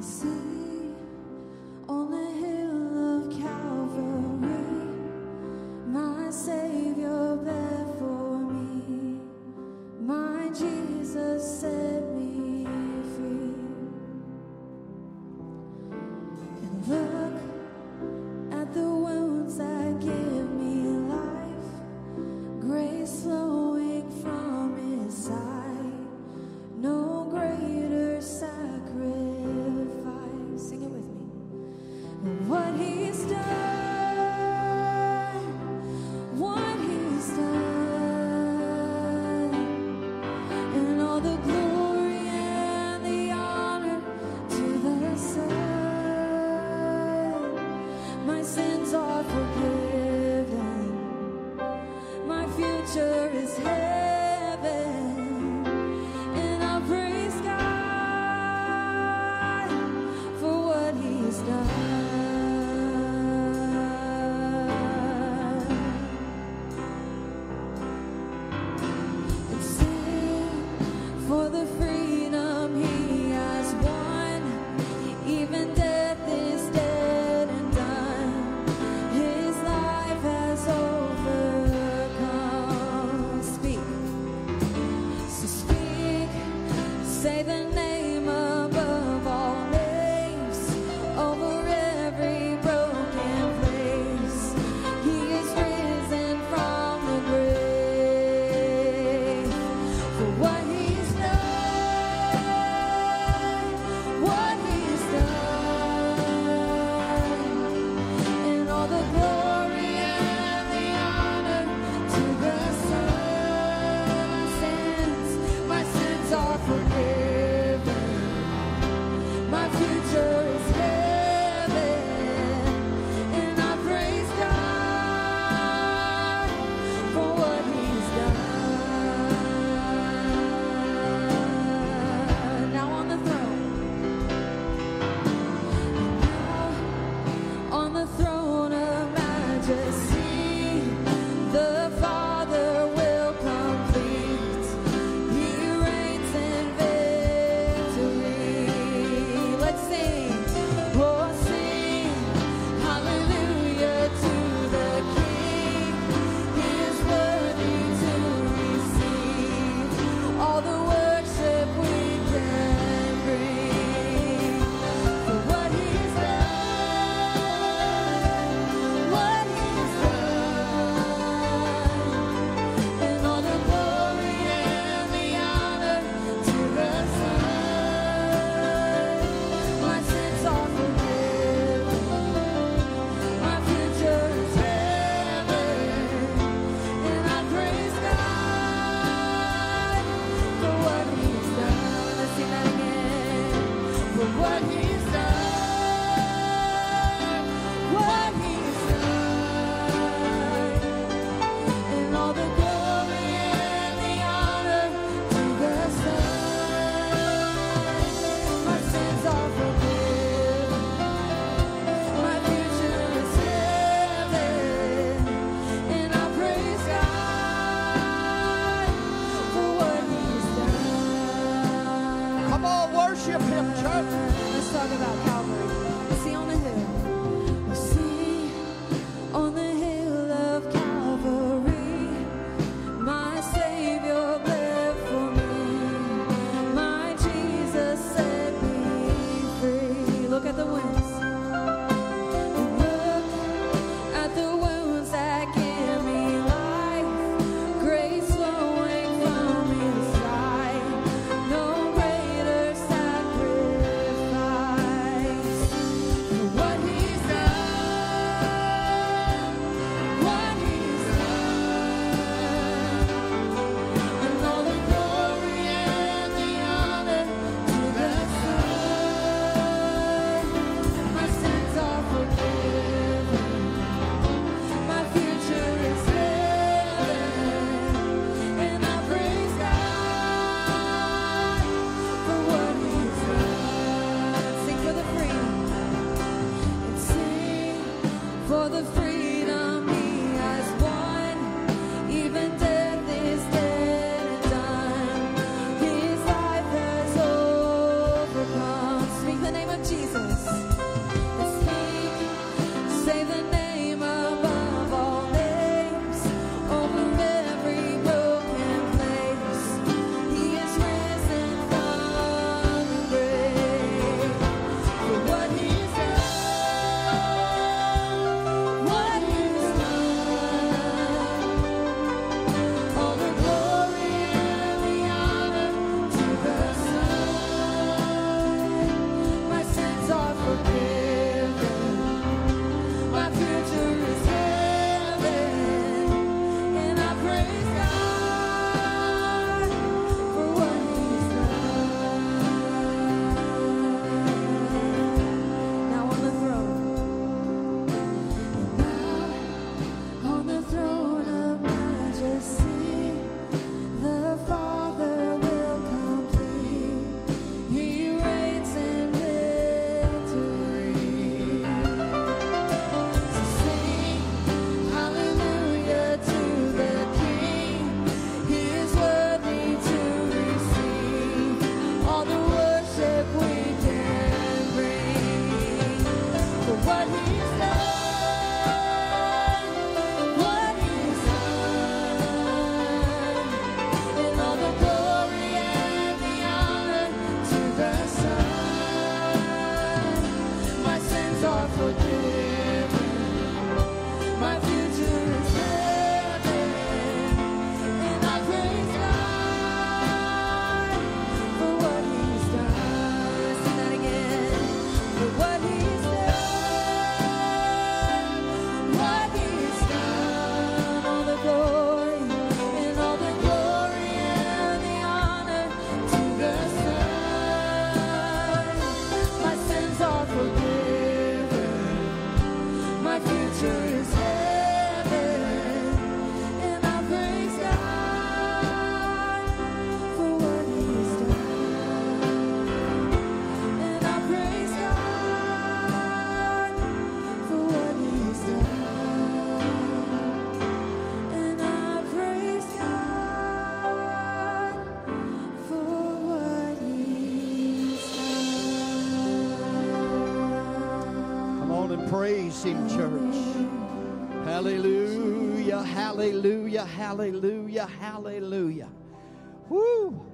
See Him, church. Let's talk about Calvary. Praise Him, church. Hallelujah, hallelujah, hallelujah, hallelujah. Woo!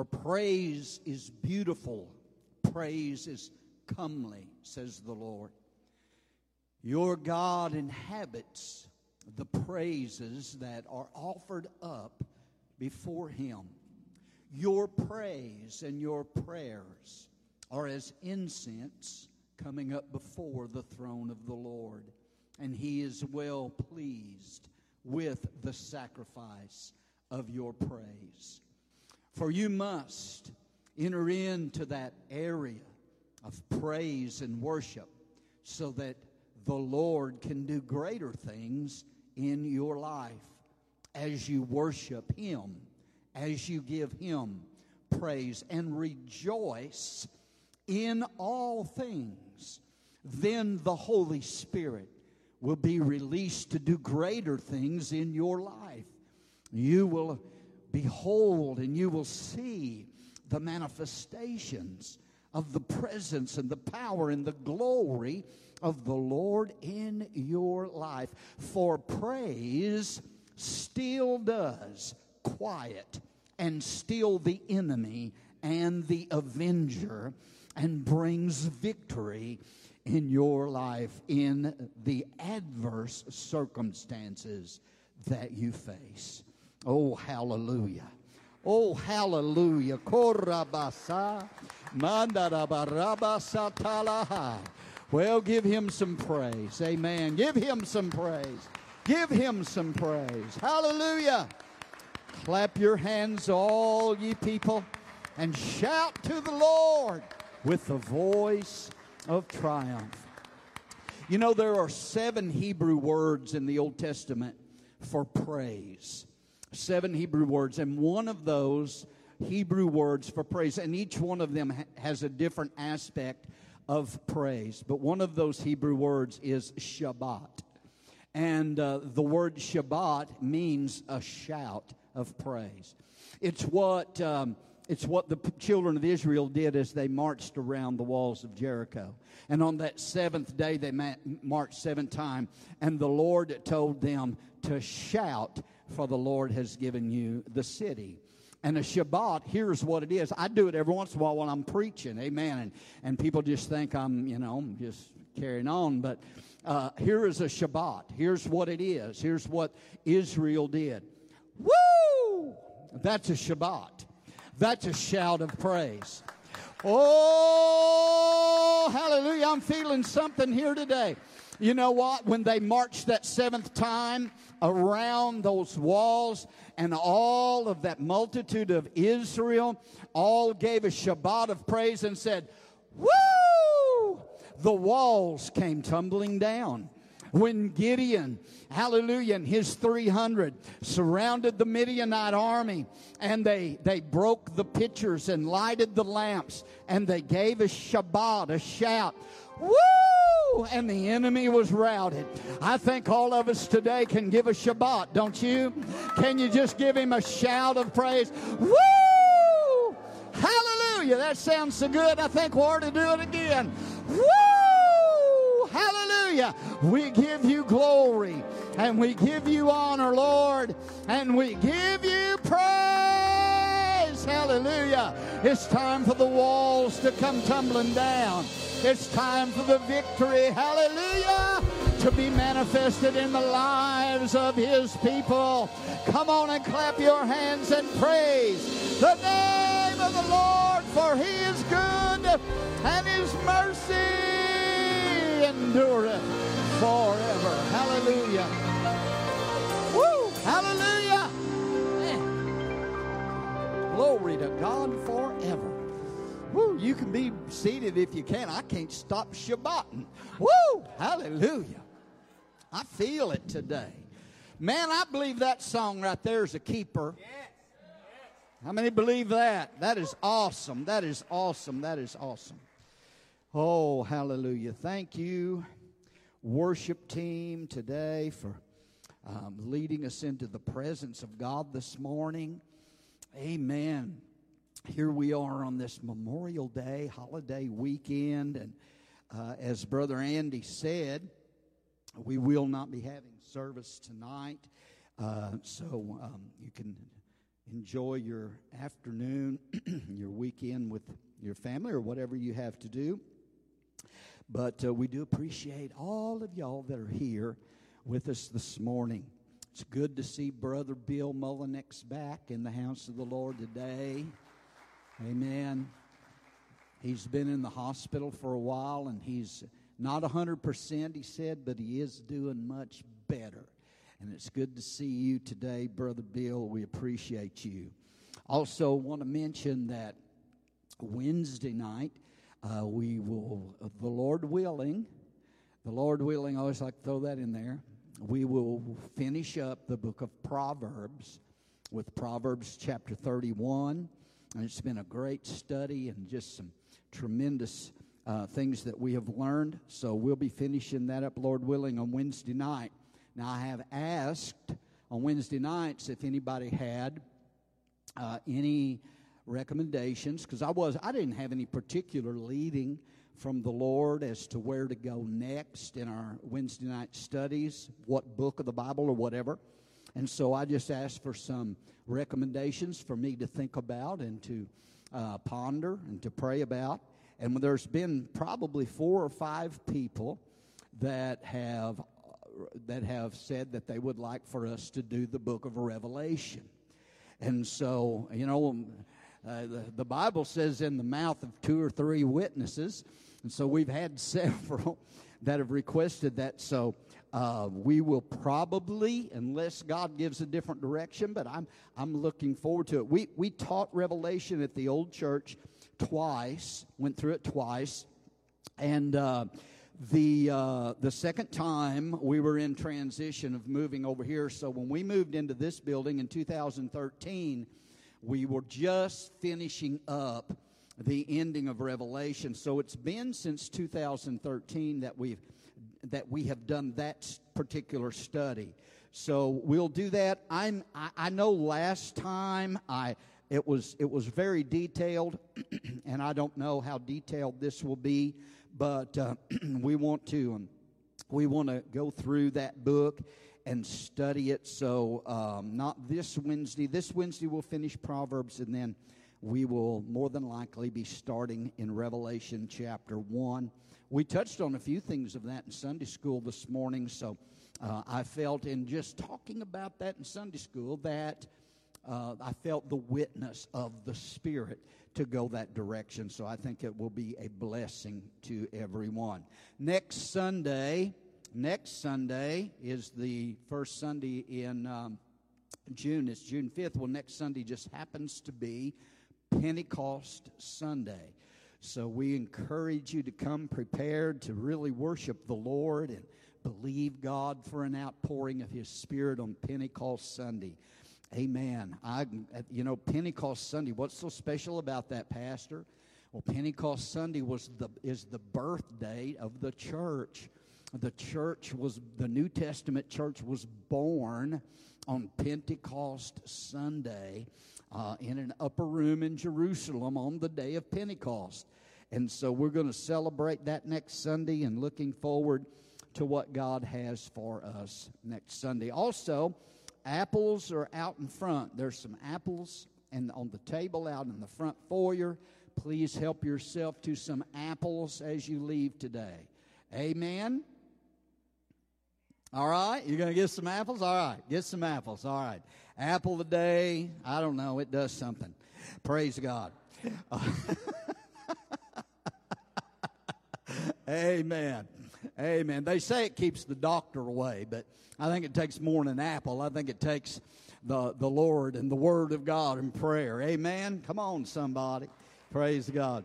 For praise is beautiful, praise is comely, says the Lord. Your God inhabits the praises that are offered up before Him. Your praise and your prayers are as incense coming up before the throne of the Lord, and He is well pleased with the sacrifice of your praise. For you must enter into that area of praise and worship so that the Lord can do greater things in your life as you worship Him, as you give Him praise and rejoice in all things. Then the Holy Spirit will be released to do greater things in your life. You will behold and you will see the manifestations of the presence and the power and the glory of the Lord in your life. For praise still does quiet and still the enemy and the avenger and brings victory in your life in the adverse circumstances that you face. Oh, hallelujah. Oh, hallelujah. Korabasa. Mandarabarabasa talaha. Well, give him some praise. Amen. Give him some praise. Give him some praise. Hallelujah. Clap your hands, all ye people, and shout to the Lord with the voice of triumph. You know, there are seven Hebrew words in the Old Testament for praise. Seven Hebrew words, and one of those Hebrew words for praise, and each one of them ha- has a different aspect of praise. But one of those Hebrew words is Shabach. And uh, the word Shabach means a shout of praise. It's what, um, it's what the p- children of Israel did as they marched around the walls of Jericho. And on that seventh day, they ma- marched seven times. And the Lord told them to shout, for the Lord has given you the city. And a Shabach, here's what it is. I do it every once in a while when I'm preaching, amen. And, and people just think I'm, you know, I'm just carrying on. But uh, here is a Shabach. Here's what it is. Here's what Israel did. Woo! That's a Shabach. That's a shout of praise. Oh, hallelujah. I'm feeling something here today. You know what? When they marched that seventh time around those walls, and all of that multitude of Israel all gave a Shabach of praise and said, Woo! The walls came tumbling down when Gideon, hallelujah, and his 300 surrounded the Midianite army and they, they broke the pitchers and lighted the lamps and they gave a Shabach, a shout. Woo! And the enemy was routed. I think all of us today can give a Shabach, don't you? Can you just give him a shout of praise? Woo! Hallelujah! That sounds so good. I think we ought to do it again. Woo! Hallelujah! We give you glory and we give you honor, Lord, and we give you praise. Hallelujah! It's time for the walls to come tumbling down. It's time for the victory, hallelujah, to be manifested in the lives of His people. Come on and clap your hands and praise the name of the Lord, for He is good and His mercy endureth forever. Hallelujah. Woo! Hallelujah. Glory to God forever. Woo, you can be seated if you can. I can't stop Shabaching. Woo, hallelujah. I feel it today. Man, I believe that song right there is a keeper. How many believe that? That is awesome. That is awesome. That is awesome. Oh, hallelujah. Thank you, worship team, today for um, leading us into the presence of God this morning. Amen. Here we are on this Memorial Day, holiday weekend, and uh, as Brother Andy said, we will not be having service tonight. Uh, so um, you can enjoy your afternoon, your weekend with your family, or whatever you have to do. But uh, we do appreciate all of y'all that are here with us this morning. It's good to see Brother Bill Mullinex back in the house of the Lord today. Amen. He's been in the hospital for a while and he's not 100%, he said, but he is doing much better. And it's good to see you today, Brother Bill. We appreciate you. Also, want to mention that Wednesday night, uh, we will, the Lord willing, the Lord willing, I always like to throw that in there. We will finish up the book of Proverbs with Proverbs chapter 31. And it's been a great study and just some tremendous uh, things that we have learned. So we'll be finishing that up, Lord willing, on Wednesday night. Now, I have asked on Wednesday nights if anybody had uh, any recommendations because I was I didn't have any particular leading from the Lord as to where to go next in our Wednesday night studies, what book of the Bible or whatever. And so I just asked for some recommendations for me to think about and to uh, ponder and to pray about. And there's been probably four or five people that have that have said that they would like for us to do the book of Revelation. And so, you know, uh, the, the Bible says in the mouth of two or three witnesses. And so we've had several that have requested that. So uh, we will probably, unless God gives a different direction, but I'm, I'm looking forward to it. We, we taught Revelation at the old church twice, went through it twice. And uh, the, uh, the second time we were in transition of moving over here. So when we moved into this building in 2013, we were just finishing up the ending of Revelation. So it's been since 2013 that we've that we have done that particular study. So we'll do that. I'm I, I know last time I it was it was very detailed, and I don't know how detailed this will be, but uh, we want to um, we want to go through that book and study it. So um, not this Wednesday. This Wednesday we'll finish Proverbs, and then we will more than likely be starting in Revelation chapter one. We touched on a few things of that in Sunday school this morning, so uh, I felt in just talking about that in Sunday school that uh, I felt the witness of the Spirit to go that direction. So I think it will be a blessing to everyone. Next Sunday, next Sunday is the first Sunday in um, June. It's June 5th. Well, next Sunday just happens to be Pentecost Sunday. So we encourage you to come prepared to really worship the Lord and believe God for an outpouring of His Spirit on Pentecost Sunday. Amen. I, you know, Pentecost Sunday. What's so special about that, Pastor? Well, Pentecost Sunday was the is the birthday of the church. The church was the New Testament church was born on Pentecost Sunday uh, in an upper room in Jerusalem on the day of Pentecost. And so we're going to celebrate that next Sunday and looking forward to what God has for us next Sunday. Also, Apples are out in front. There's some apples and on the table out in the front foyer. Please help yourself to some apples as you leave today. Amen. All right, you're going to get some apples? All right, get some apples. All right. Apple the day, I don't know, it does something. Praise God. Amen. Amen. They say it keeps the doctor away, but I think it takes more than an apple. I think it takes the, the Lord and the Word of God and prayer. Amen. Come on, somebody. Praise God.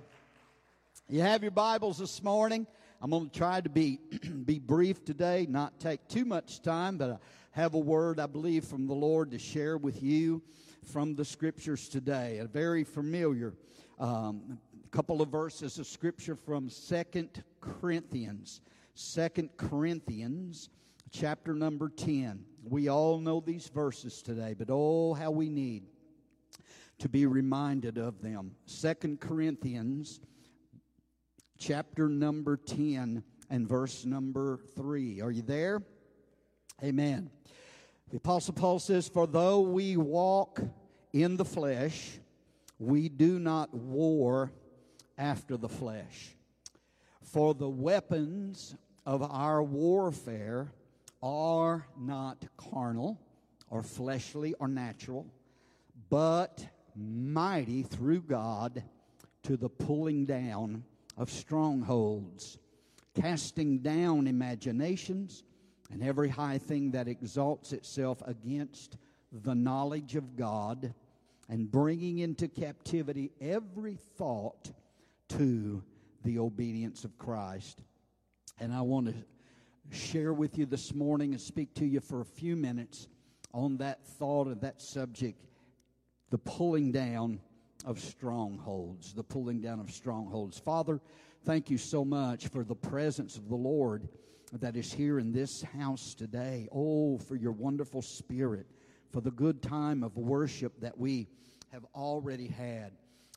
You have your Bibles this morning. I'm going to try to be be brief today, not take too much time, but I have a word I believe from the Lord to share with you from the scriptures today. A very familiar um, couple of verses of scripture from Second Corinthians. Second Corinthians chapter number 10. We all know these verses today, but oh, how we need to be reminded of them. Second Corinthians chapter number 10 and verse number 3. Are you there? Amen. The Apostle Paul says, For though we walk in the flesh, we do not war after the flesh. For the weapons of our warfare are not carnal or fleshly or natural, but mighty through God to the pulling down of strongholds, casting down imaginations and every high thing that exalts itself against the knowledge of God, and bringing into captivity every thought to the obedience of Christ. And I want to share with you this morning and speak to you for a few minutes on that thought of that subject the pulling down of strongholds. The pulling down of strongholds. Father, thank you so much for the presence of the Lord that is here in this house today. Oh, for your wonderful spirit, for the good time of worship that we have already had.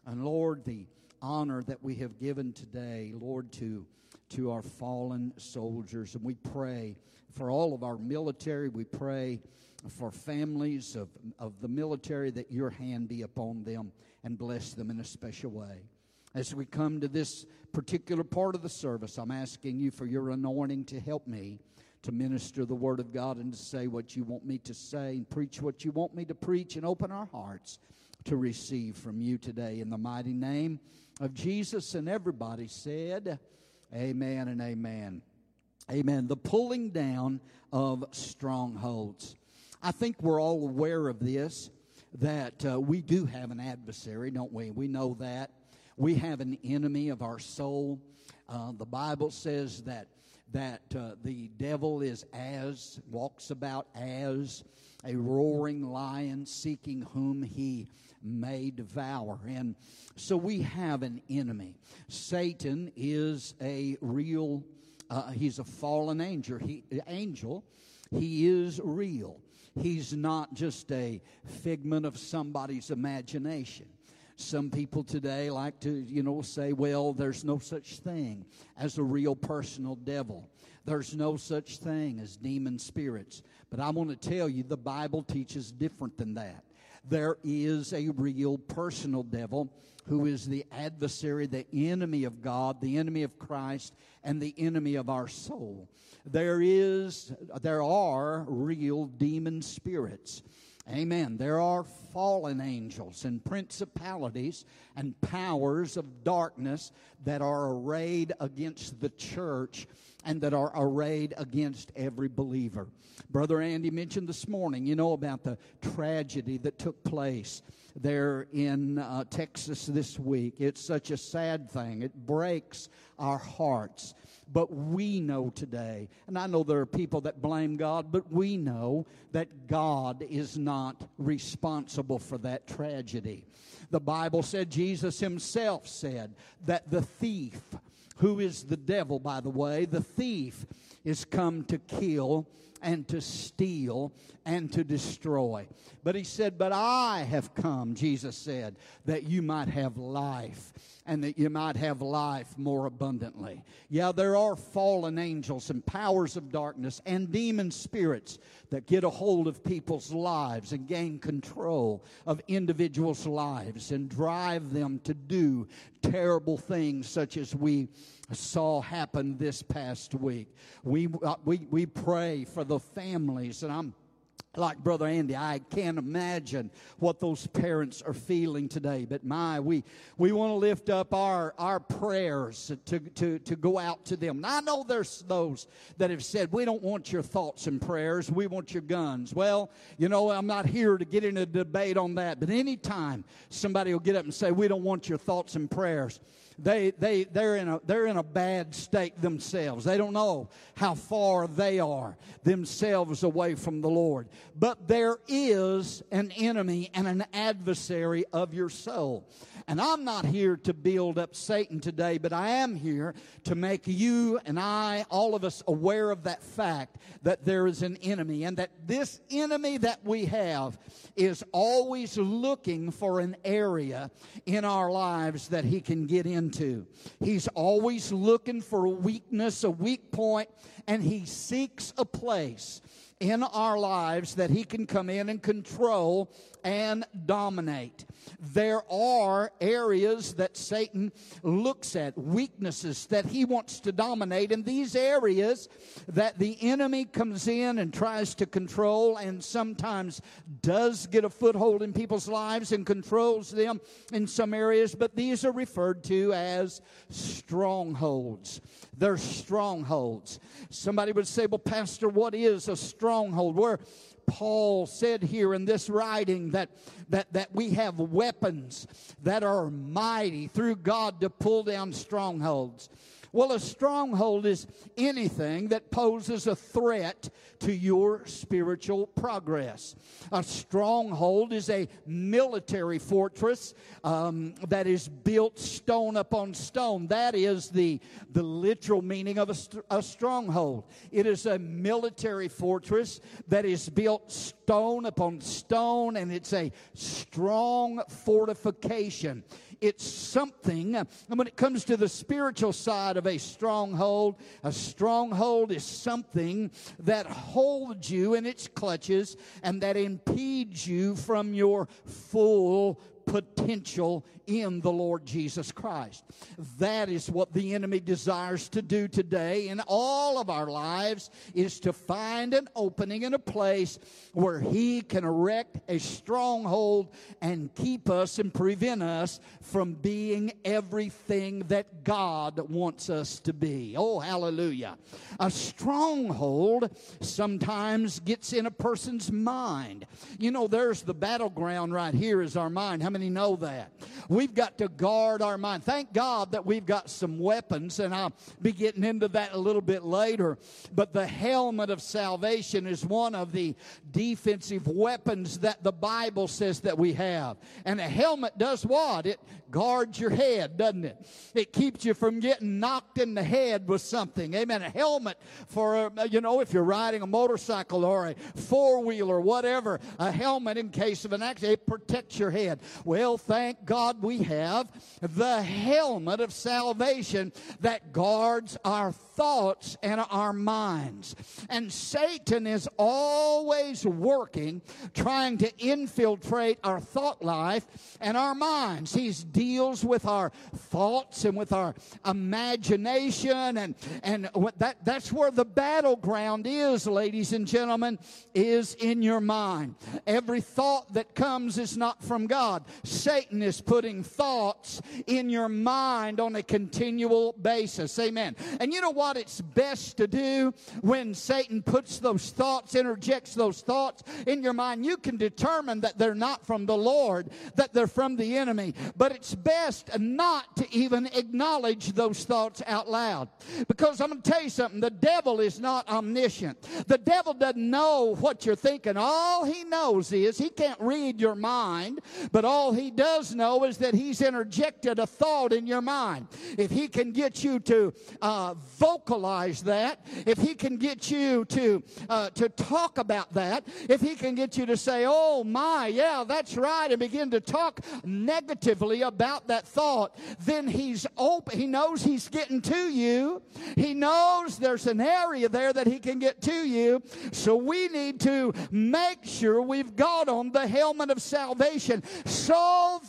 And Lord, the honor that we have given today, Lord, to, to our fallen soldiers. And we pray for all of our military. We pray for families of, of the military that your hand be upon them and bless them in a special way. As we come to this particular part of the service, I'm asking you for your anointing to help me to minister the Word of God and to say what you want me to say and preach what you want me to preach and open our hearts to receive from you today in the mighty name of Jesus. And everybody said, Amen and amen. Amen. The pulling down of strongholds. I think we're all aware of this, that uh, we do have an adversary, don't we? We know that. We have an enemy of our soul. Uh, the Bible says that that uh, the devil is as walks about as a roaring lion seeking whom he may devour. And so we have an enemy. Satan is a real uh, he's a fallen angel. He angel. He is real. He's not just a figment of somebody's imagination some people today like to, you know, say, well, there's no such thing as a real personal devil. There's no such thing as demon spirits. But I want to tell you, the Bible teaches different than that. There is a real personal devil who is the adversary, the enemy of God, the enemy of Christ, and the enemy of our soul. There is, there are real demon spirits. Amen. There are fallen angels and principalities and powers of darkness that are arrayed against the church and that are arrayed against every believer. Brother Andy mentioned this morning, you know, about the tragedy that took place there in uh, Texas this week. It's such a sad thing, it breaks our hearts. But we know today, and I know there are people that blame God, but we know that God is not responsible for that tragedy. The Bible said, Jesus himself said, that the thief, who is the devil, by the way, the thief is come to kill and to steal and to destroy. But he said, But I have come, Jesus said, that you might have life and that you might have life more abundantly. Yeah, there are fallen angels and powers of darkness and demon spirits that get a hold of people's lives and gain control of individuals' lives and drive them to do terrible things such as we saw happen this past week. We, uh, we, we pray for the families, and I'm like Brother Andy, I can't imagine what those parents are feeling today. But my, we, we want to lift up our, our prayers to, to, to go out to them. Now, I know there's those that have said, we don't want your thoughts and prayers. We want your guns. Well, you know, I'm not here to get in a debate on that. But anytime somebody will get up and say, we don't want your thoughts and prayers, they, they, they're, in a, they're in a bad state themselves. They don't know how far they are themselves away from the Lord. But there is an enemy and an adversary of your soul. And I'm not here to build up Satan today, but I am here to make you and I, all of us, aware of that fact that there is an enemy and that this enemy that we have is always looking for an area in our lives that he can get into. He's always looking for a weakness, a weak point, and he seeks a place in our lives that he can come in and control and dominate. There are areas that Satan looks at, weaknesses that he wants to dominate, and these areas that the enemy comes in and tries to control and sometimes does get a foothold in people's lives and controls them in some areas, but these are referred to as strongholds. They're strongholds. Somebody would say, Well, Pastor, what is a stronghold? Where Paul said here in this writing that, that, that we have weapons that are mighty through God to pull down strongholds. Well, a stronghold is anything that poses a threat to your spiritual progress. A stronghold is a military fortress um, that is built stone upon stone. That is the, the literal meaning of a, a stronghold. It is a military fortress that is built stone upon stone, and it's a strong fortification. It's something, and when it comes to the spiritual side of a stronghold, a stronghold is something that holds you in its clutches and that impedes you from your full potential in the Lord Jesus Christ. That is what the enemy desires to do today in all of our lives is to find an opening in a place where he can erect a stronghold and keep us and prevent us from being everything that God wants us to be. Oh, hallelujah. A stronghold sometimes gets in a person's mind. You know, there's the battleground right here is our mind. How many know that? We've got to guard our mind. Thank God that we've got some weapons, and I'll be getting into that a little bit later. But the helmet of salvation is one of the defensive weapons that the Bible says that we have. And a helmet does what? It guards your head, doesn't it? It keeps you from getting knocked in the head with something. Amen. A helmet for, uh, you know, if you're riding a motorcycle or a four wheeler, whatever, a helmet in case of an accident, it protects your head. Well, thank God we have the helmet of salvation that guards our thoughts and our minds. And Satan is always working, trying to infiltrate our thought life and our minds. He deals with our thoughts and with our imagination, and, and that, that's where the battleground is, ladies and gentlemen, is in your mind. Every thought that comes is not from God. Satan is putting thoughts in your mind on a continual basis. Amen. And you know what it's best to do when Satan puts those thoughts, interjects those thoughts in your mind? You can determine that they're not from the Lord, that they're from the enemy. But it's best not to even acknowledge those thoughts out loud. Because I'm going to tell you something the devil is not omniscient. The devil doesn't know what you're thinking. All he knows is he can't read your mind, but all he does know is that he's interjected a thought in your mind. If he can get you to uh, vocalize that, if he can get you to uh, to talk about that, if he can get you to say, "Oh my, yeah, that's right," and begin to talk negatively about that thought, then he's open. He knows he's getting to you. He knows there's an area there that he can get to you. So we need to make sure we've got on the helmet of salvation so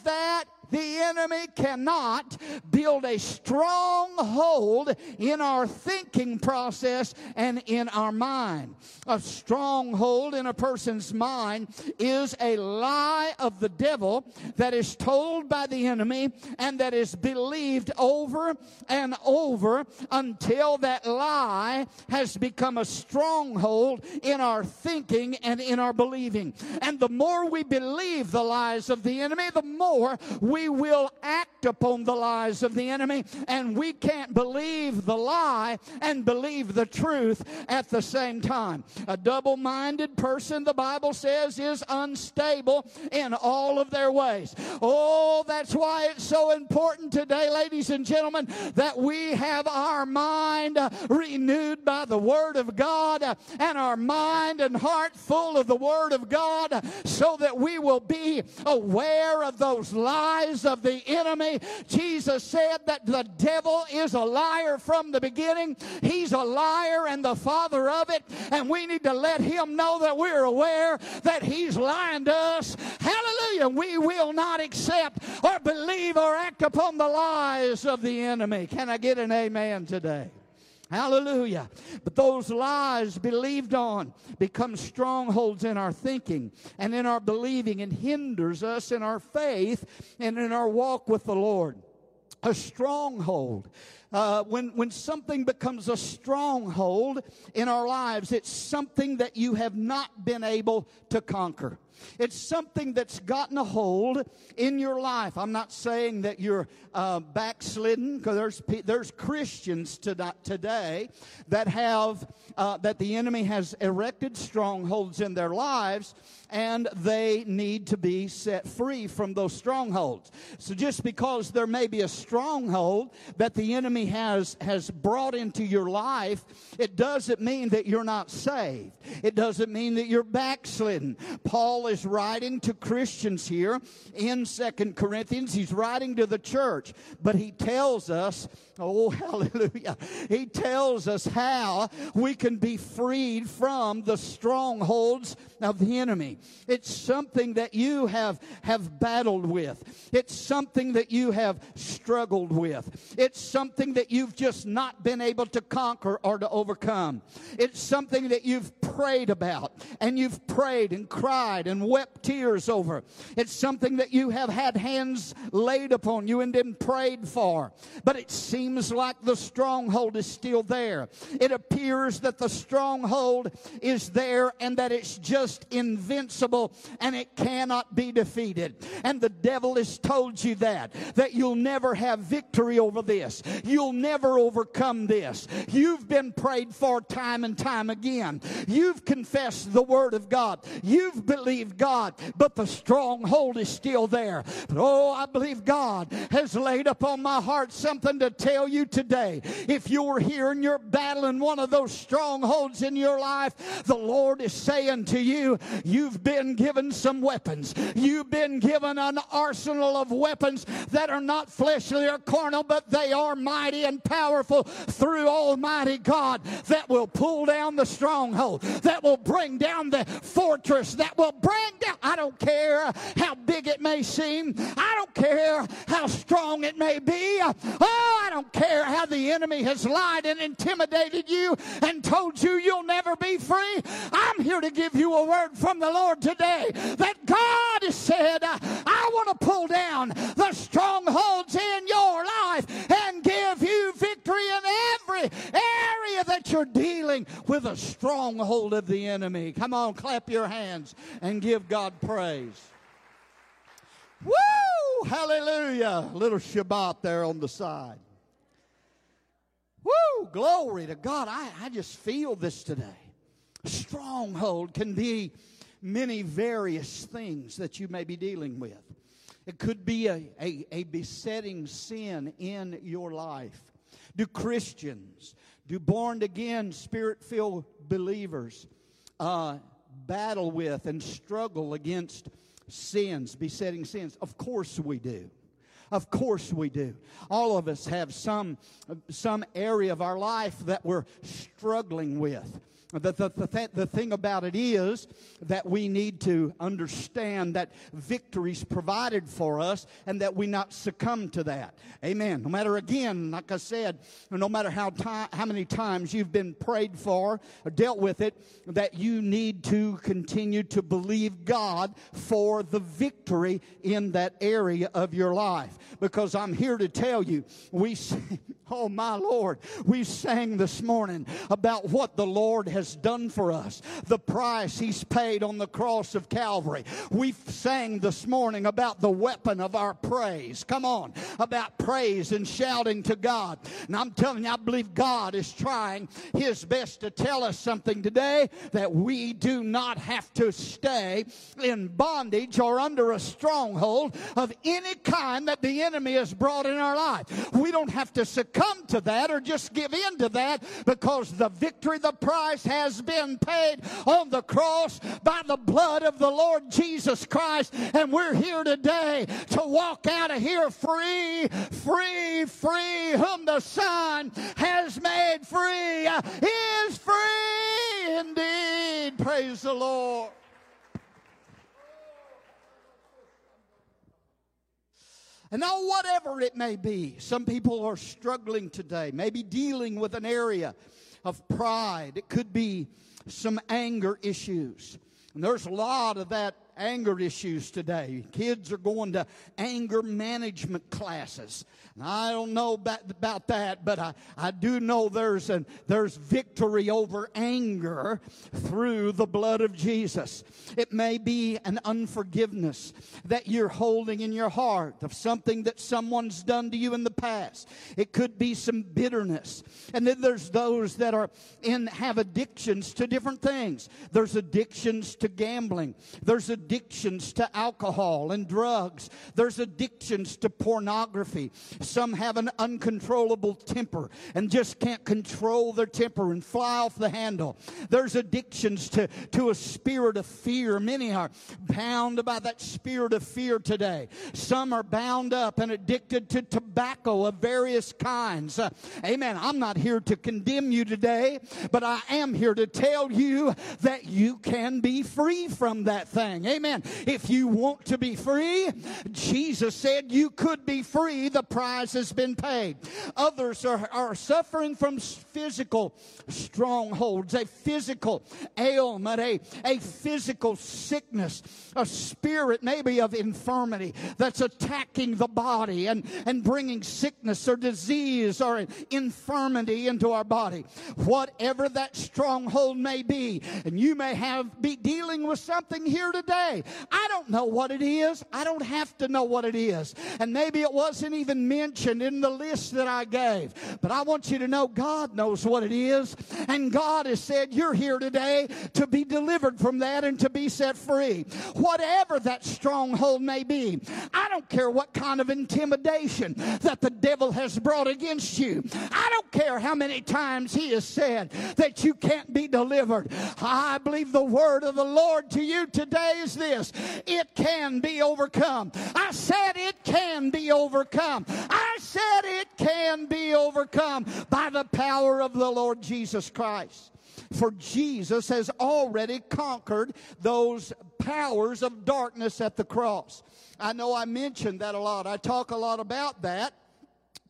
that the enemy cannot build a stronghold in our thinking process and in our mind. A stronghold in a person's mind is a lie of the devil that is told by the enemy and that is believed over and over until that lie has become a stronghold in our thinking and in our believing. And the more we believe the lies of the enemy, the more we we will act upon the lies of the enemy, and we can't believe the lie and believe the truth at the same time. A double minded person, the Bible says, is unstable in all of their ways. Oh, that's why it's so important today, ladies and gentlemen, that we have our mind renewed by the Word of God and our mind and heart full of the Word of God so that we will be aware of those lies of the enemy. Jesus said that the devil is a liar from the beginning. He's a liar and the father of it. And we need to let him know that we're aware that he's lying to us. Hallelujah. We will not accept or believe or act upon the lies of the enemy. Can I get an amen today? Hallelujah. But those lies believed on become strongholds in our thinking and in our believing and hinders us in our faith and in our walk with the Lord. A stronghold. Uh, when, when something becomes a stronghold in our lives, it's something that you have not been able to conquer. It's something that's gotten a hold in your life. I'm not saying that you're uh, backslidden, because there's there's Christians today that have uh, that the enemy has erected strongholds in their lives, and they need to be set free from those strongholds. So just because there may be a stronghold that the enemy has has brought into your life, it doesn't mean that you're not saved. It doesn't mean that you're backslidden. Paul is writing to Christians here in Second Corinthians. He's writing to the church, but he tells us, oh, hallelujah. He tells us how we can be freed from the strongholds of the enemy. It's something that you have, have battled with. It's something that you have struggled with. It's something that you've just not been able to conquer or to overcome. It's something that you've prayed about and you've prayed and cried and wept tears over. It's something that you have had hands laid upon you and been prayed for. But it seems like the stronghold is still there. It appears that the stronghold is there and that it's just invincible and it cannot be defeated. And the devil has told you that, that you'll never have victory over this. You'll never overcome this. You've been prayed for time and time again. You've confessed the word of God. You've believed God, but the stronghold is still there. But oh, I believe God has laid upon my heart something to tell you today. If you're here and you're battling one of those strongholds in your life, the Lord is saying to you, you've been given some weapons. You've been given an arsenal of weapons that are not fleshly or carnal, but they are mighty and powerful through Almighty God that will pull down the stronghold, that will bring down the fortress, that will bring down. I don't care how big it may seem. I don't care how strong it may be. Oh, I don't care how the enemy has lied and intimidated you and told you you'll never be free. I'm here to give you a word from the Lord today that God has said, I want to pull down the strongholds in your life and give you victory in every area that you're dealing with a stronghold of the enemy. Come on, clap your hands and give God praise. Woo! Hallelujah. Little Shabach there on the side. Woo! Glory to God. I, I just feel this today. Stronghold can be many various things that you may be dealing with. It could be a, a, a besetting sin in your life. Do Christians, do born again, spirit filled believers uh, battle with and struggle against sins, besetting sins? Of course we do. Of course we do. All of us have some, some area of our life that we're struggling with. The, the, the, th- the thing about it is that we need to understand that victory's provided for us and that we not succumb to that. Amen. No matter, again, like I said, no matter how, how many times you've been prayed for or dealt with it, that you need to continue to believe God for the victory in that area of your life. Because I'm here to tell you, we. Oh, my Lord. We sang this morning about what the Lord has done for us, the price He's paid on the cross of Calvary. We sang this morning about the weapon of our praise. Come on, about praise and shouting to God. And I'm telling you, I believe God is trying His best to tell us something today that we do not have to stay in bondage or under a stronghold of any kind that the enemy has brought in our life. We don't have to succumb to that or just give in to that because the victory, the price has been paid on the cross by the blood of the Lord Jesus Christ. And we're here today to walk out of here free, free, free. Whom the Son has made free uh, is free indeed. Praise the Lord. And now, whatever it may be, some people are struggling today, maybe dealing with an area of pride. It could be some anger issues. And there's a lot of that anger issues today. Kids are going to anger management classes. I don't know about, about that, but I, I do know there's, an, there's victory over anger through the blood of Jesus. It may be an unforgiveness that you're holding in your heart of something that someone's done to you in the past. It could be some bitterness. And then there's those that are in have addictions to different things. There's addictions to gambling. There's addictions to alcohol and drugs. There's addictions to pornography. Some have an uncontrollable temper and just can't control their temper and fly off the handle. There's addictions to, to a spirit of fear. Many are bound by that spirit of fear today. Some are bound up and addicted to tobacco of various kinds. Uh, amen. I'm not here to condemn you today, but I am here to tell you that you can be free from that thing. Amen. If you want to be free, Jesus said you could be free. The price has been paid. Others are, are suffering from physical strongholds, a physical ailment, a, a physical sickness, a spirit maybe of infirmity that's attacking the body and, and bringing sickness or disease or infirmity into our body. Whatever that stronghold may be, and you may have be dealing with something here today. I don't know what it is. I don't have to know what it is. And maybe it wasn't even mentioned in the list that I gave. But I want you to know God knows what it is. And God has said, You're here today to be delivered from that and to be set free. Whatever that stronghold may be, I don't care what kind of intimidation that the devil has brought against you. I don't care how many times he has said that you can't be delivered. I believe the word of the Lord to you today is this it can be overcome. I said it can be overcome. I said it can be overcome by the power of the Lord Jesus Christ. For Jesus has already conquered those powers of darkness at the cross. I know I mentioned that a lot. I talk a lot about that.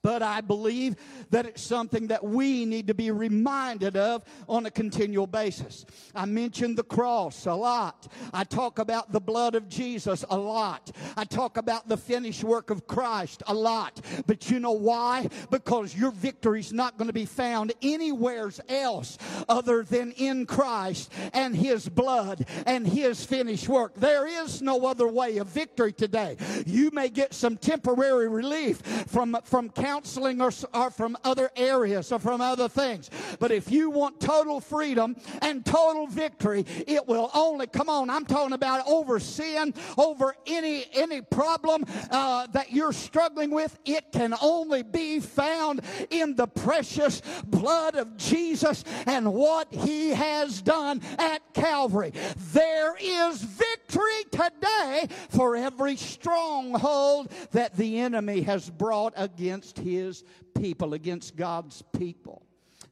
But I believe that it's something that we need to be reminded of on a continual basis. I mentioned the cross a lot. I talk about the blood of Jesus a lot. I talk about the finished work of Christ a lot. But you know why? Because your victory is not going to be found anywhere else other than in Christ and His blood and His finished work. There is no other way of victory today. You may get some temporary relief from, from counseling or, or from other areas or from other things. But if you want total freedom and total victory, it will only, come on, I'm talking about over sin, over any, any problem uh, that you're struggling with. It can only be found in the precious blood of Jesus and what he has done at Calvary. There is victory today for every stronghold that the enemy has brought against his people, against God's people.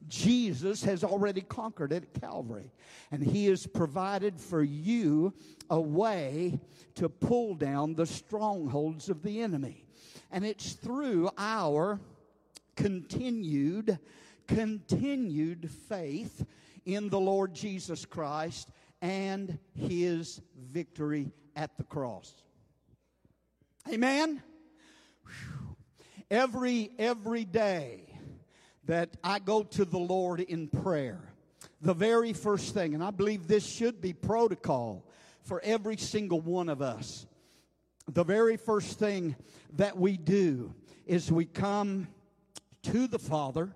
Jesus has already conquered it at Calvary, and he has provided for you a way to pull down the strongholds of the enemy. And it's through our continued, continued faith in the Lord Jesus Christ and his victory at the cross. Amen? Whew. Every, every day, that I go to the Lord in prayer. The very first thing, and I believe this should be protocol for every single one of us. The very first thing that we do is we come to the Father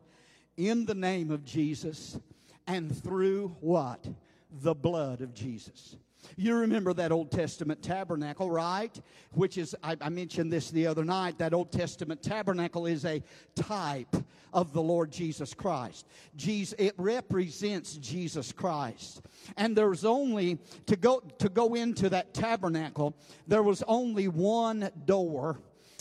in the name of Jesus and through what? The blood of Jesus. You remember that Old Testament tabernacle, right? Which is, I, I, mentioned this the other night, that Old Testament tabernacle is a type of the Lord Jesus Christ. Jesus, it represents Jesus Christ. And there's only, to go, to go into that tabernacle, there was only one door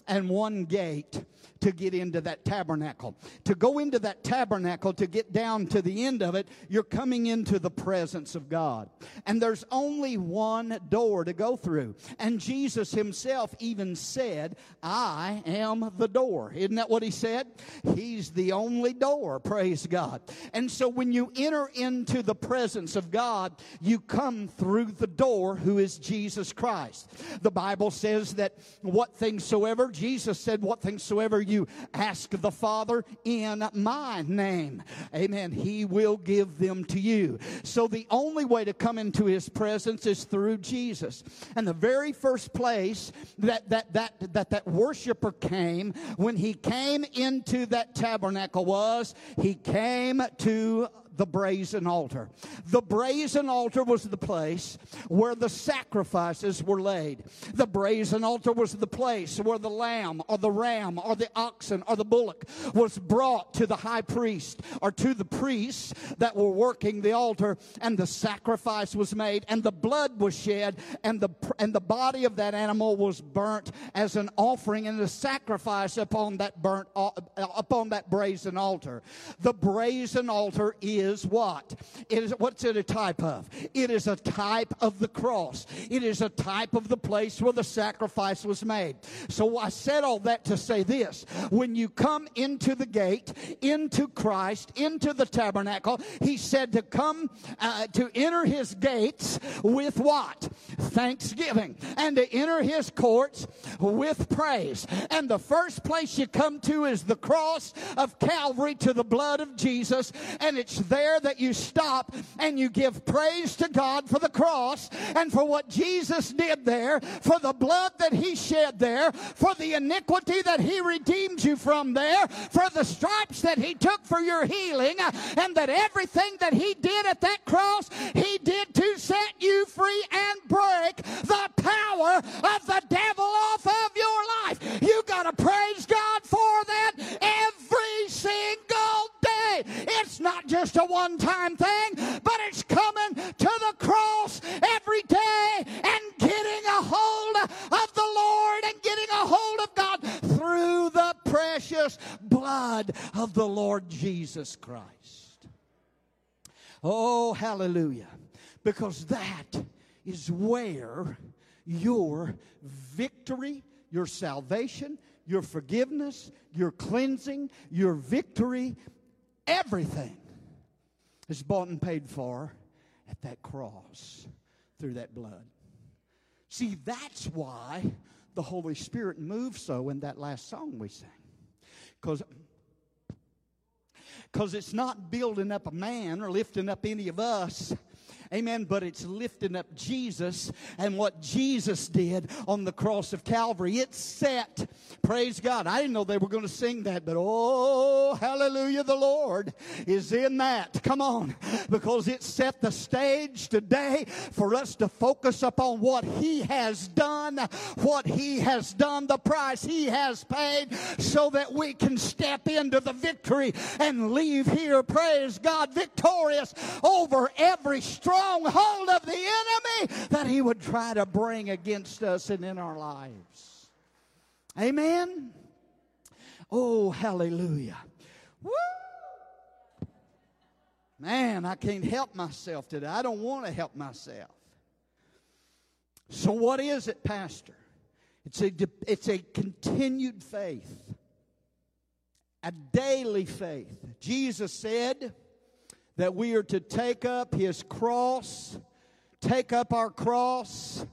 and one gate to get into that tabernacle. To go into that tabernacle, to get down to the end of it, you're coming into the presence of God. And there's only one door to go through. And Jesus himself even said, I am the door. Isn't that what he said? He's the only door, praise God. And so when you enter into the presence of God, you come through the door who is Jesus Christ. The Bible says that what things soever, Jesus said, what things soever you ask the Father in my name. Amen. He will give them to you. So the only way to come into his presence is through Jesus. And the very first place that that that that, that worshiper came when he came into that tabernacle was he came to the brazen altar. The brazen altar was the place where the sacrifices were laid. The brazen altar was the place where the lamb or the ram or the oxen or the bullock was brought to the high priest or to the priests that were working the altar and the sacrifice was made and the blood was shed and the and the body of that animal was burnt as an offering and a sacrifice upon that burnt uh, upon that brazen altar. The brazen altar is is what? It is what's it a type of? It is a type of the cross. It is a type of the place where the sacrifice was made. So I said all that to say this. When you come into the gate, into Christ, into the tabernacle, he said to come uh, to enter his gates with what? Thanksgiving. And to enter his courts with praise. And the first place you come to is the cross of Calvary to the blood of Jesus. And it's there that you stop and you give praise to God for the cross and for what Jesus did there, for the blood that He shed there, for the iniquity that He redeemed you from there, for the stripes that He took for your healing, and that everything that He did at that cross, He did to set you free and break the power of the devil off of your life. You got to praise God for that every. It's not just a one time thing, but it's coming to the cross every day and getting a hold of the Lord and getting a hold of God through the precious blood of the Lord Jesus Christ. Oh, hallelujah. Because that is where your victory, your salvation, your forgiveness, your cleansing, your victory, everything is bought and paid for at that cross through that blood. See, that's why the Holy Spirit moves so in that last song we sang. Because because it's not building up a man or lifting up any of us Amen. But it's lifting up Jesus and what Jesus did on the cross of Calvary. It's set. Praise God. I didn't know they were going to sing that, but oh, hallelujah, the Lord is in that. Come on. Because it set the stage today for us to focus upon what He has done, what He has done, the price He has paid, so that we can step into the victory and leave here, praise God, victorious over every strong stronghold of the enemy that he would try to bring against us and in our lives. Amen. Oh, hallelujah. Woo! Man, I can't help myself today. I don't want to help myself. So, what is it, Pastor? It's a, it's a continued faith, a daily faith. Jesus said, that we are to take up his cross, take up our cross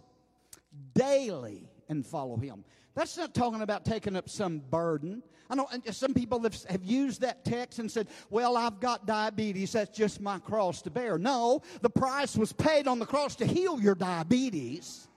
daily and follow him. That's not talking about taking up some burden. I know some people have, have used that text and said, Well, I've got diabetes. That's just my cross to bear. No, the price was paid on the cross to heal your diabetes.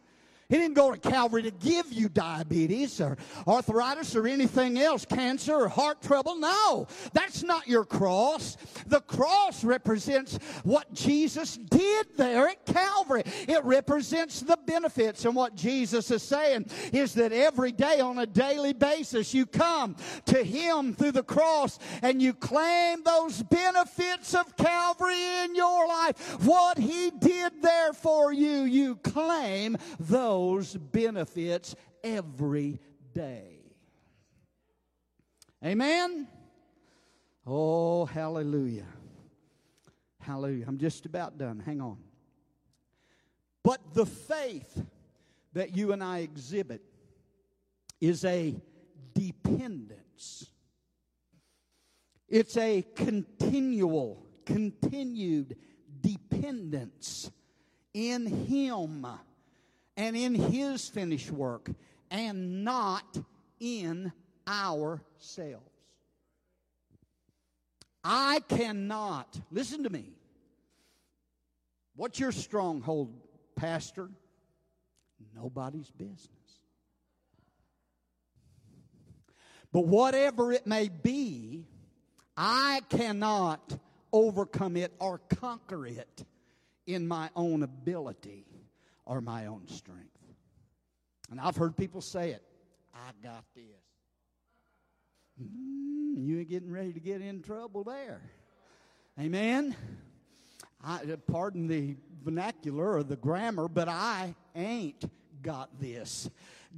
He didn't go to Calvary to give you diabetes or arthritis or anything else, cancer or heart trouble. No, that's not your cross. The cross represents what Jesus did there at Calvary. It represents the benefits. And what Jesus is saying is that every day on a daily basis, you come to Him through the cross and you claim those benefits of Calvary in your life. What He did there for you, you claim those benefits every day. Amen? Oh, hallelujah. Hallelujah. I'm just about done. Hang on. But the faith that you and I exhibit is a dependence. It's a continual, continued dependence in Him and in His finished work and not in ourselves. I cannot, listen to me. What's your stronghold, Pastor? Nobody's business. But whatever it may be, I cannot overcome it or conquer it in my own ability or my own strength. And I've heard people say it I got this. Mm, you ain't getting ready to get in trouble there. Amen. I, pardon the vernacular or the grammar, but I ain't got this.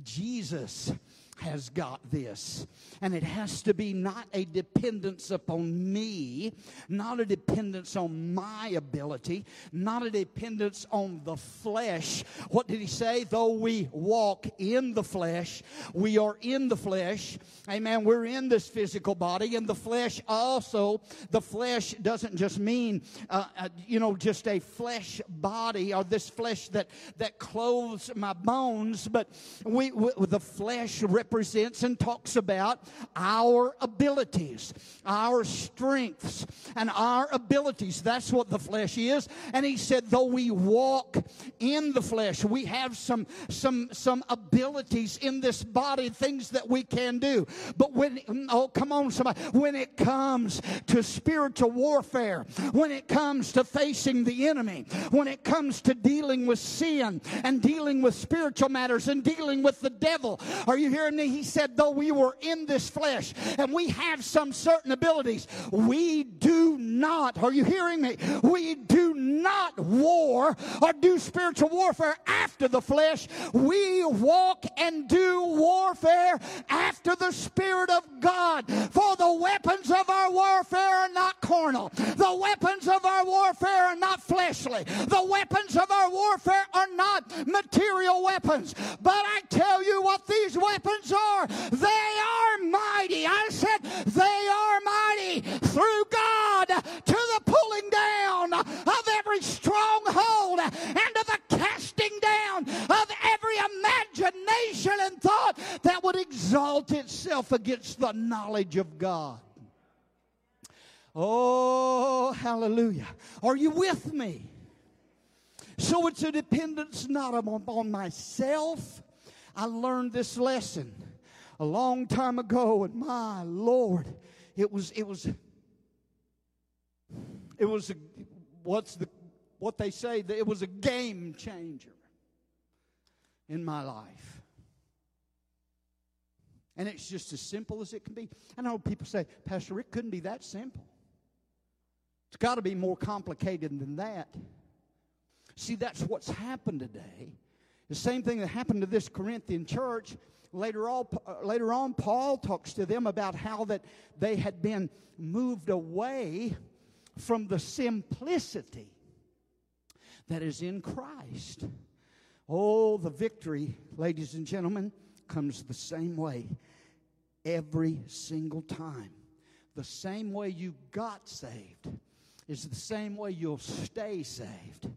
Jesus has got this. And it has to be not a dependence upon me, not a dependence on my ability, not a dependence on the flesh. What did he say? Though we walk in the flesh, we are in the flesh. Amen. We're in this physical body, and the flesh also, the flesh doesn't just mean, uh, uh, you know, just a flesh body or this flesh that, that clothes my bones, but we, we the flesh represents and talks about our abilities, our strengths, and our abilities. That's what the flesh is. And he said, though we walk in the flesh, we have some some some abilities in this body, things that we can do. But when oh come on, somebody, when it comes to spiritual warfare, when it comes to facing the enemy, when it comes to dealing with sin and dealing with spiritual matters and dealing with the devil, are you hearing He said, though we were in this flesh and we have some certain abilities, we do not, are you hearing me? We do not war or do spiritual warfare after the flesh. We walk and do warfare after the Spirit of God. For the weapons of our warfare are not carnal. The weapons of our warfare are not fleshly. The weapons of our warfare are not material weapons. But I tell you what these weapons are. They are mighty. I said they are mighty through God to the pulling down of every stronghold and to the casting down of every imagination and thought that would exalt itself against the knowledge of God. Oh, hallelujah. Are you with me? So it's a dependence not upon myself. I learned this lesson a long time ago, and my Lord, it was it was it was a, what's the what they say it was a game changer in my life. And it's just as simple as it can be. I know people say, Pastor Rick couldn't be that simple. It's got to be more complicated than that. See, that's what's happened today. The same thing that happened to this Corinthian church. Later on, uh, later on, Paul talks to them about how that they had been moved away from the simplicity that is in Christ. Oh, the victory, ladies and gentlemen, comes the same way every single time. The same way you got saved is the same way you'll stay saved.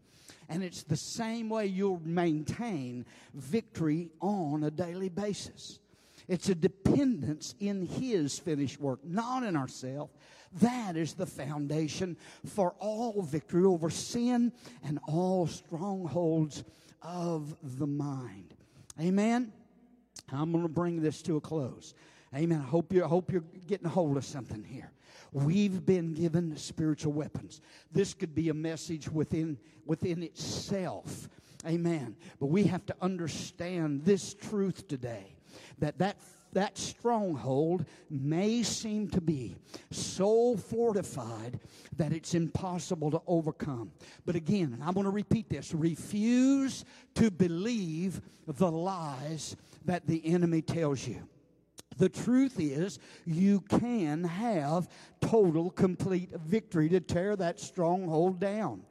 And it's the same way you'll maintain victory on a daily basis. It's a dependence in His finished work, not in ourselves. That is the foundation for all victory over sin and all strongholds of the mind. Amen. I'm going to bring this to a close. Amen. I hope you I hope you're getting a hold of something here. We've been given spiritual weapons. This could be a message within within itself. Amen. But we have to understand this truth today that that that stronghold may seem to be so fortified that it's impossible to overcome. But again, and I'm going to repeat this refuse to believe the lies that the enemy tells you. The truth is, you can have total, complete victory to tear that stronghold down.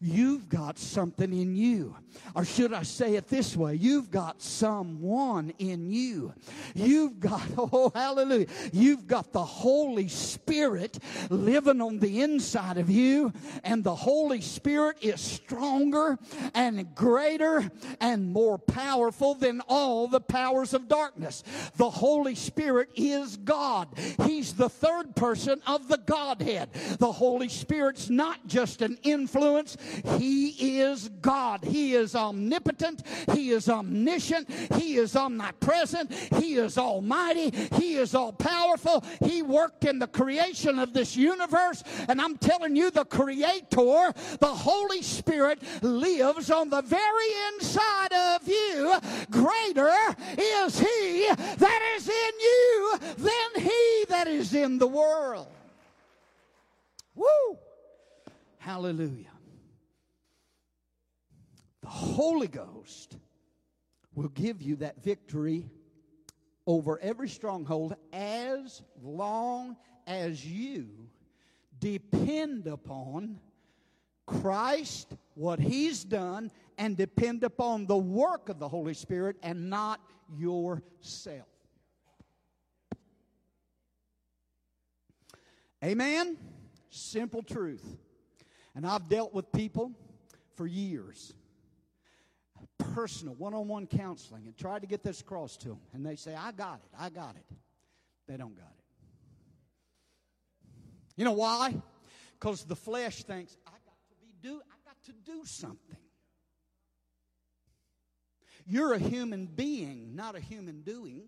You've got something in you. Or should I say it this way? You've got someone in you. You've got, oh, hallelujah. You've got the Holy Spirit living on the inside of you, and the Holy Spirit is stronger and greater and more powerful than all the powers of darkness. The Holy Spirit is God. He's the third person of the Godhead. The Holy Spirit's not just an influence, he is God. He is omnipotent. He is omniscient. He is omnipresent. He is almighty. He is all powerful. He worked in the creation of this universe. And I'm telling you, the Creator, the Holy Spirit, lives on the very inside of you. Greater is He that is in you than He that is in the world. Woo! Hallelujah. The Holy Ghost will give you that victory over every stronghold as long as you depend upon Christ, what He's done, and depend upon the work of the Holy Spirit and not yourself. Amen? Simple truth. And I've dealt with people for years personal, one on one counseling and tried to get this across to them. And they say, I got it, I got it. They don't got it. You know why? Because the flesh thinks, I got to be do I got to do something. You're a human being, not a human doing.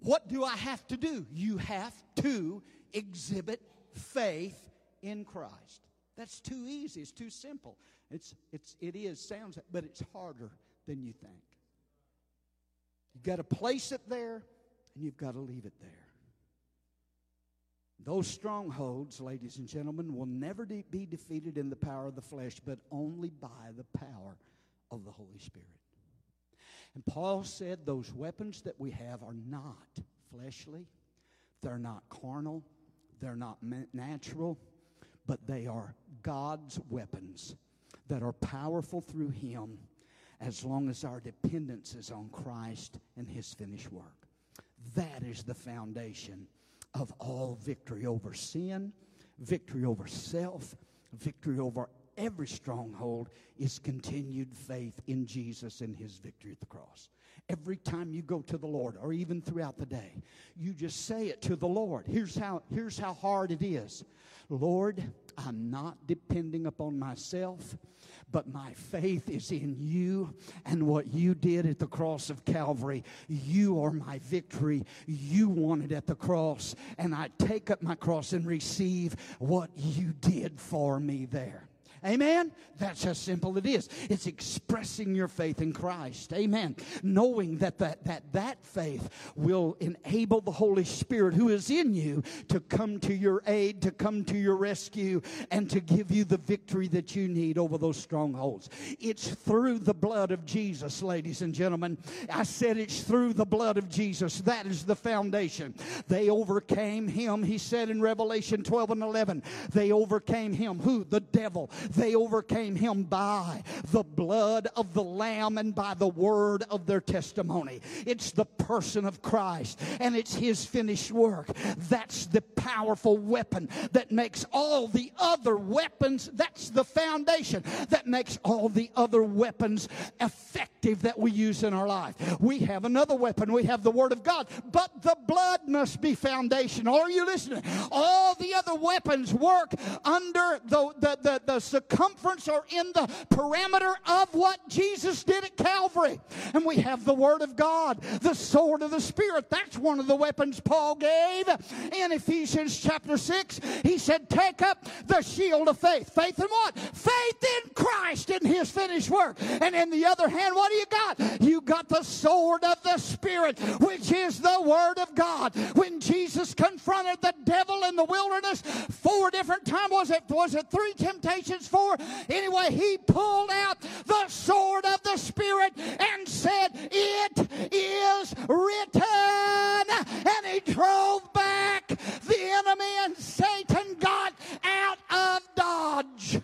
What do I have to do? You have to exhibit faith in Christ. That's too easy. It's too simple. It's, it's, it is, sounds, but it's harder than you think. You've got to place it there and you've got to leave it there. Those strongholds, ladies and gentlemen, will never de- be defeated in the power of the flesh, but only by the power of the Holy Spirit. And Paul said those weapons that we have are not fleshly, they're not carnal, they're not natural, but they are God's weapons that are powerful through Him as long as our dependence is on Christ and His finished work. That is the foundation of all victory over sin, victory over self, victory over every stronghold is continued faith in Jesus and his victory at the cross. Every time you go to the Lord or even throughout the day, you just say it to the Lord. Here's how here's how hard it is. Lord, I'm not depending upon myself but my faith is in you and what you did at the cross of Calvary. You are my victory. You won it at the cross, and I take up my cross and receive what you did for me there. Amen? That's how simple it is. It's expressing your faith in Christ. Amen. Knowing that that, that that faith will enable the Holy Spirit who is in you to come to your aid, to come to your rescue, and to give you the victory that you need over those strongholds. It's through the blood of Jesus, ladies and gentlemen. I said it's through the blood of Jesus. That is the foundation. They overcame him, he said in Revelation 12 and 11. They overcame him. Who? The devil They overcame him by the blood of the Lamb and by the word of their testimony. It's the person of Christ and it's his finished work. That's the powerful weapon that makes all the other weapons, that's the foundation that makes all the other weapons effective that we use in our life. We have another weapon. We have the Word of God, but the blood must be foundational. Are you listening? All the other weapons work under the, the, the, the circumference or in the parameter of what Jesus did at Calvary. And we have the Word of God, the sword of the Spirit. That's one of the weapons Paul gave in Ephesians chapter 6. He said, Take up the shield of faith. Faith in what? Faith in Christ in His finished work. And in the other hand, what do you got? You got the sword of the Spirit, which is the Word of God. When Jesus confronted the devil in the wilderness four different times, was it was it three temptations? Four? Anyway, he pulled out the sword of the Spirit and said, It is written. And he drove back the enemy, and Satan got out of Dodge.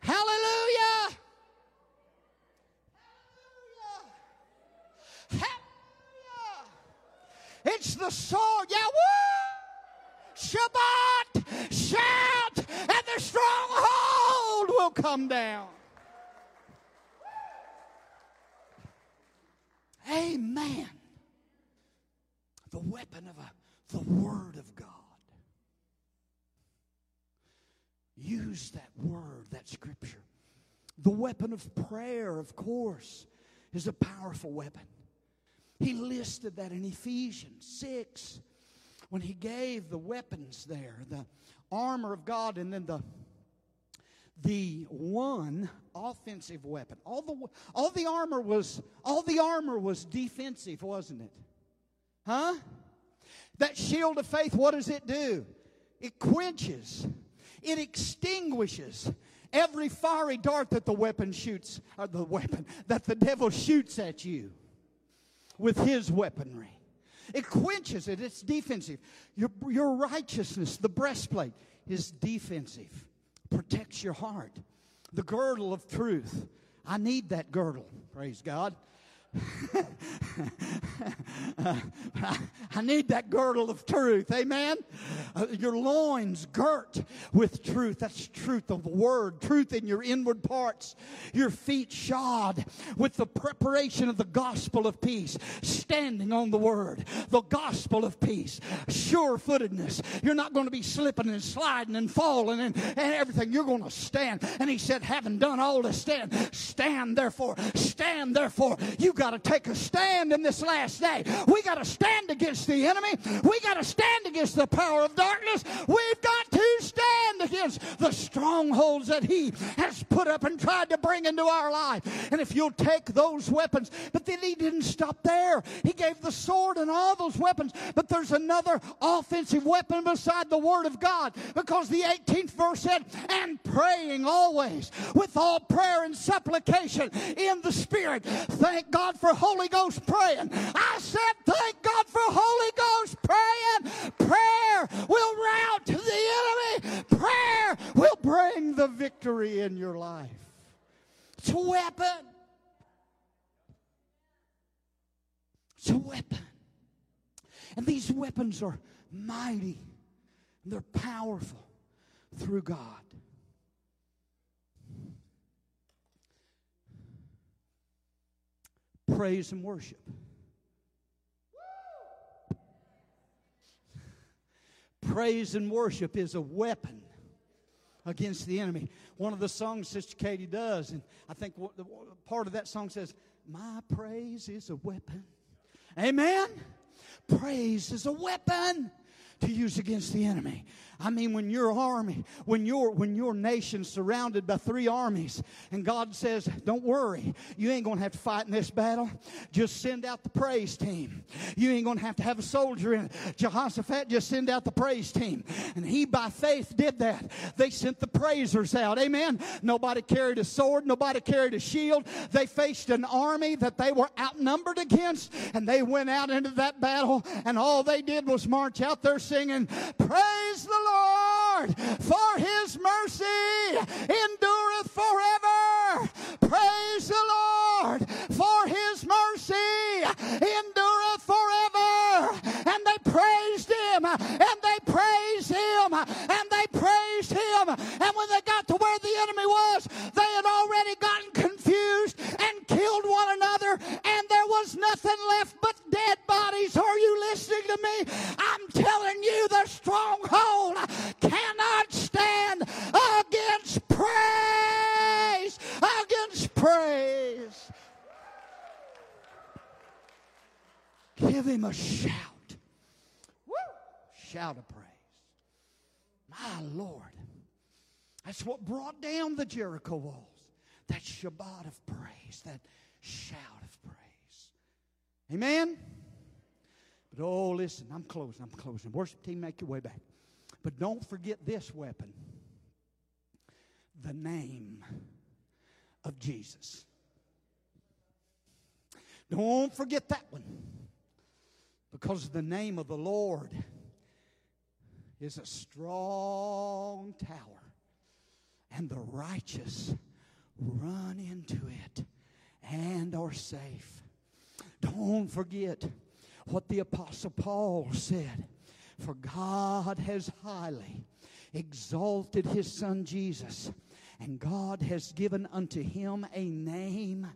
Hallelujah! It's the sword. Yeah, woo! Shabach! Shout! And the stronghold will come down. Amen. The weapon of a, the Word of God. Use that word, that scripture. The weapon of prayer, of course, is a powerful weapon. He listed that in Ephesians 6 when he gave the weapons there, the armor of God, and then the the one offensive weapon. All the all the armor was all the armor was defensive, wasn't it? Huh? That shield of faith, what does it do? It quenches, it extinguishes every fiery dart that the weapon shoots, or the weapon that the devil shoots at you with his weaponry. It quenches it, it's defensive. Your, your righteousness, the breastplate, is defensive, protects your heart. The girdle of truth. I need that girdle, praise God. I need that girdle of truth. Amen. Uh, your loins girt with truth. That's truth of the word. Truth in your inward parts. Your feet shod with the preparation of the gospel of peace. Standing on the word. The gospel of peace. Sure footedness. You're not going to be slipping and sliding and falling and, and everything. You're going to stand. And he said, having done all to stand, stand therefore. Stand therefore. You got to take a stand in this last day. We got to stand against the enemy. We got to stand against the power of darkness. We've got to stand against the strongholds that he has put up and tried to bring into our life. And if you'll take those weapons, but then he didn't stop there. He gave the sword and all those weapons, but there's another offensive weapon beside the word of God because the 18th verse said, and praying always with all prayer and supplication in the Spirit. Thank God for Holy Ghost praying. I said, thank God for Holy Ghost praying. Prayer will rout the enemy. Prayer will bring the victory in your life. It's a weapon. It's a weapon. And these weapons are mighty. They're powerful through God. Praise and worship. Praise and worship is a weapon against the enemy. One of the songs Sister Katie does, and I think part of that song says, My praise is a weapon. Amen? Praise is a weapon to use against the enemy. I mean, when your army, when your when your nation's surrounded by three armies, and God says, "Don't worry, you ain't gonna have to fight in this battle. Just send out the praise team. You ain't gonna have to have a soldier in it." Jehoshaphat just send out the praise team, and he by faith did that. They sent the praisers out. Amen. Nobody carried a sword. Nobody carried a shield. They faced an army that they were outnumbered against, and they went out into that battle, and all they did was march out there singing, Praise the Lord, for his mercy endureth forever. Praise the Lord, for his mercy endureth forever. And they praised him, and they praised him, and they praised him. And when they got to where the enemy was, they had already gotten confused and killed one another was nothing left but dead bodies. Are you listening to me? I'm telling you, the stronghold cannot stand against praise. Against praise. Give him a shout. Woo! Shout of praise. My Lord. That's what brought down the Jericho walls. That Shabach of praise, that shout. Amen? But oh, listen, I'm closing, I'm closing. Worship team, make your way back. But don't forget this weapon the name of Jesus. Don't forget that one. Because the name of the Lord is a strong tower, and the righteous run into it and are safe. Don't forget what the Apostle Paul said. For God has highly exalted his Son Jesus, and God has given unto him a name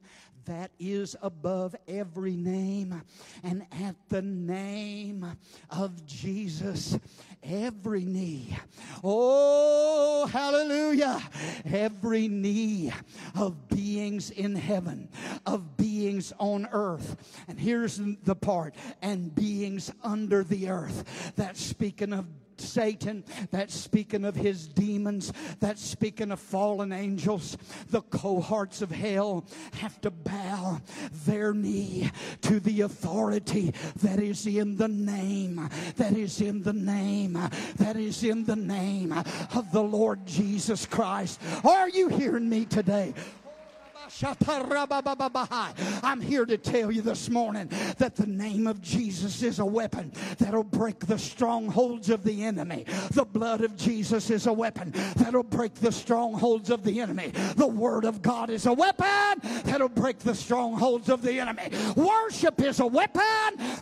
that is above every name. And at the name of Jesus, every knee, oh, hallelujah, every knee of beings in heaven, of beings on earth. And here's the part, and beings under the earth. That's speaking of Satan, that's speaking of his demons, that's speaking of fallen angels. The cohorts of hell have to bow their knee to the authority that is in the name, that is in the name, that is in the name of the Lord Jesus Christ. Are you hearing me today? I'm here to tell you this morning that the name of Jesus is a weapon that'll break the strongholds of the enemy. The blood of Jesus is a weapon that'll break the strongholds of the enemy. The word of God is a weapon that'll break the strongholds of the enemy. Worship is a weapon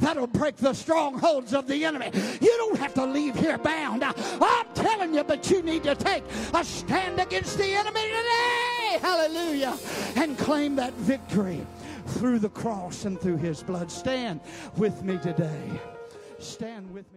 that'll break the strongholds of the enemy. You don't have to leave here bound. I'm telling you, but you need to take a stand against the enemy today. Hallelujah and claim that victory through the cross and through his blood. Stand with me today. Stand with me.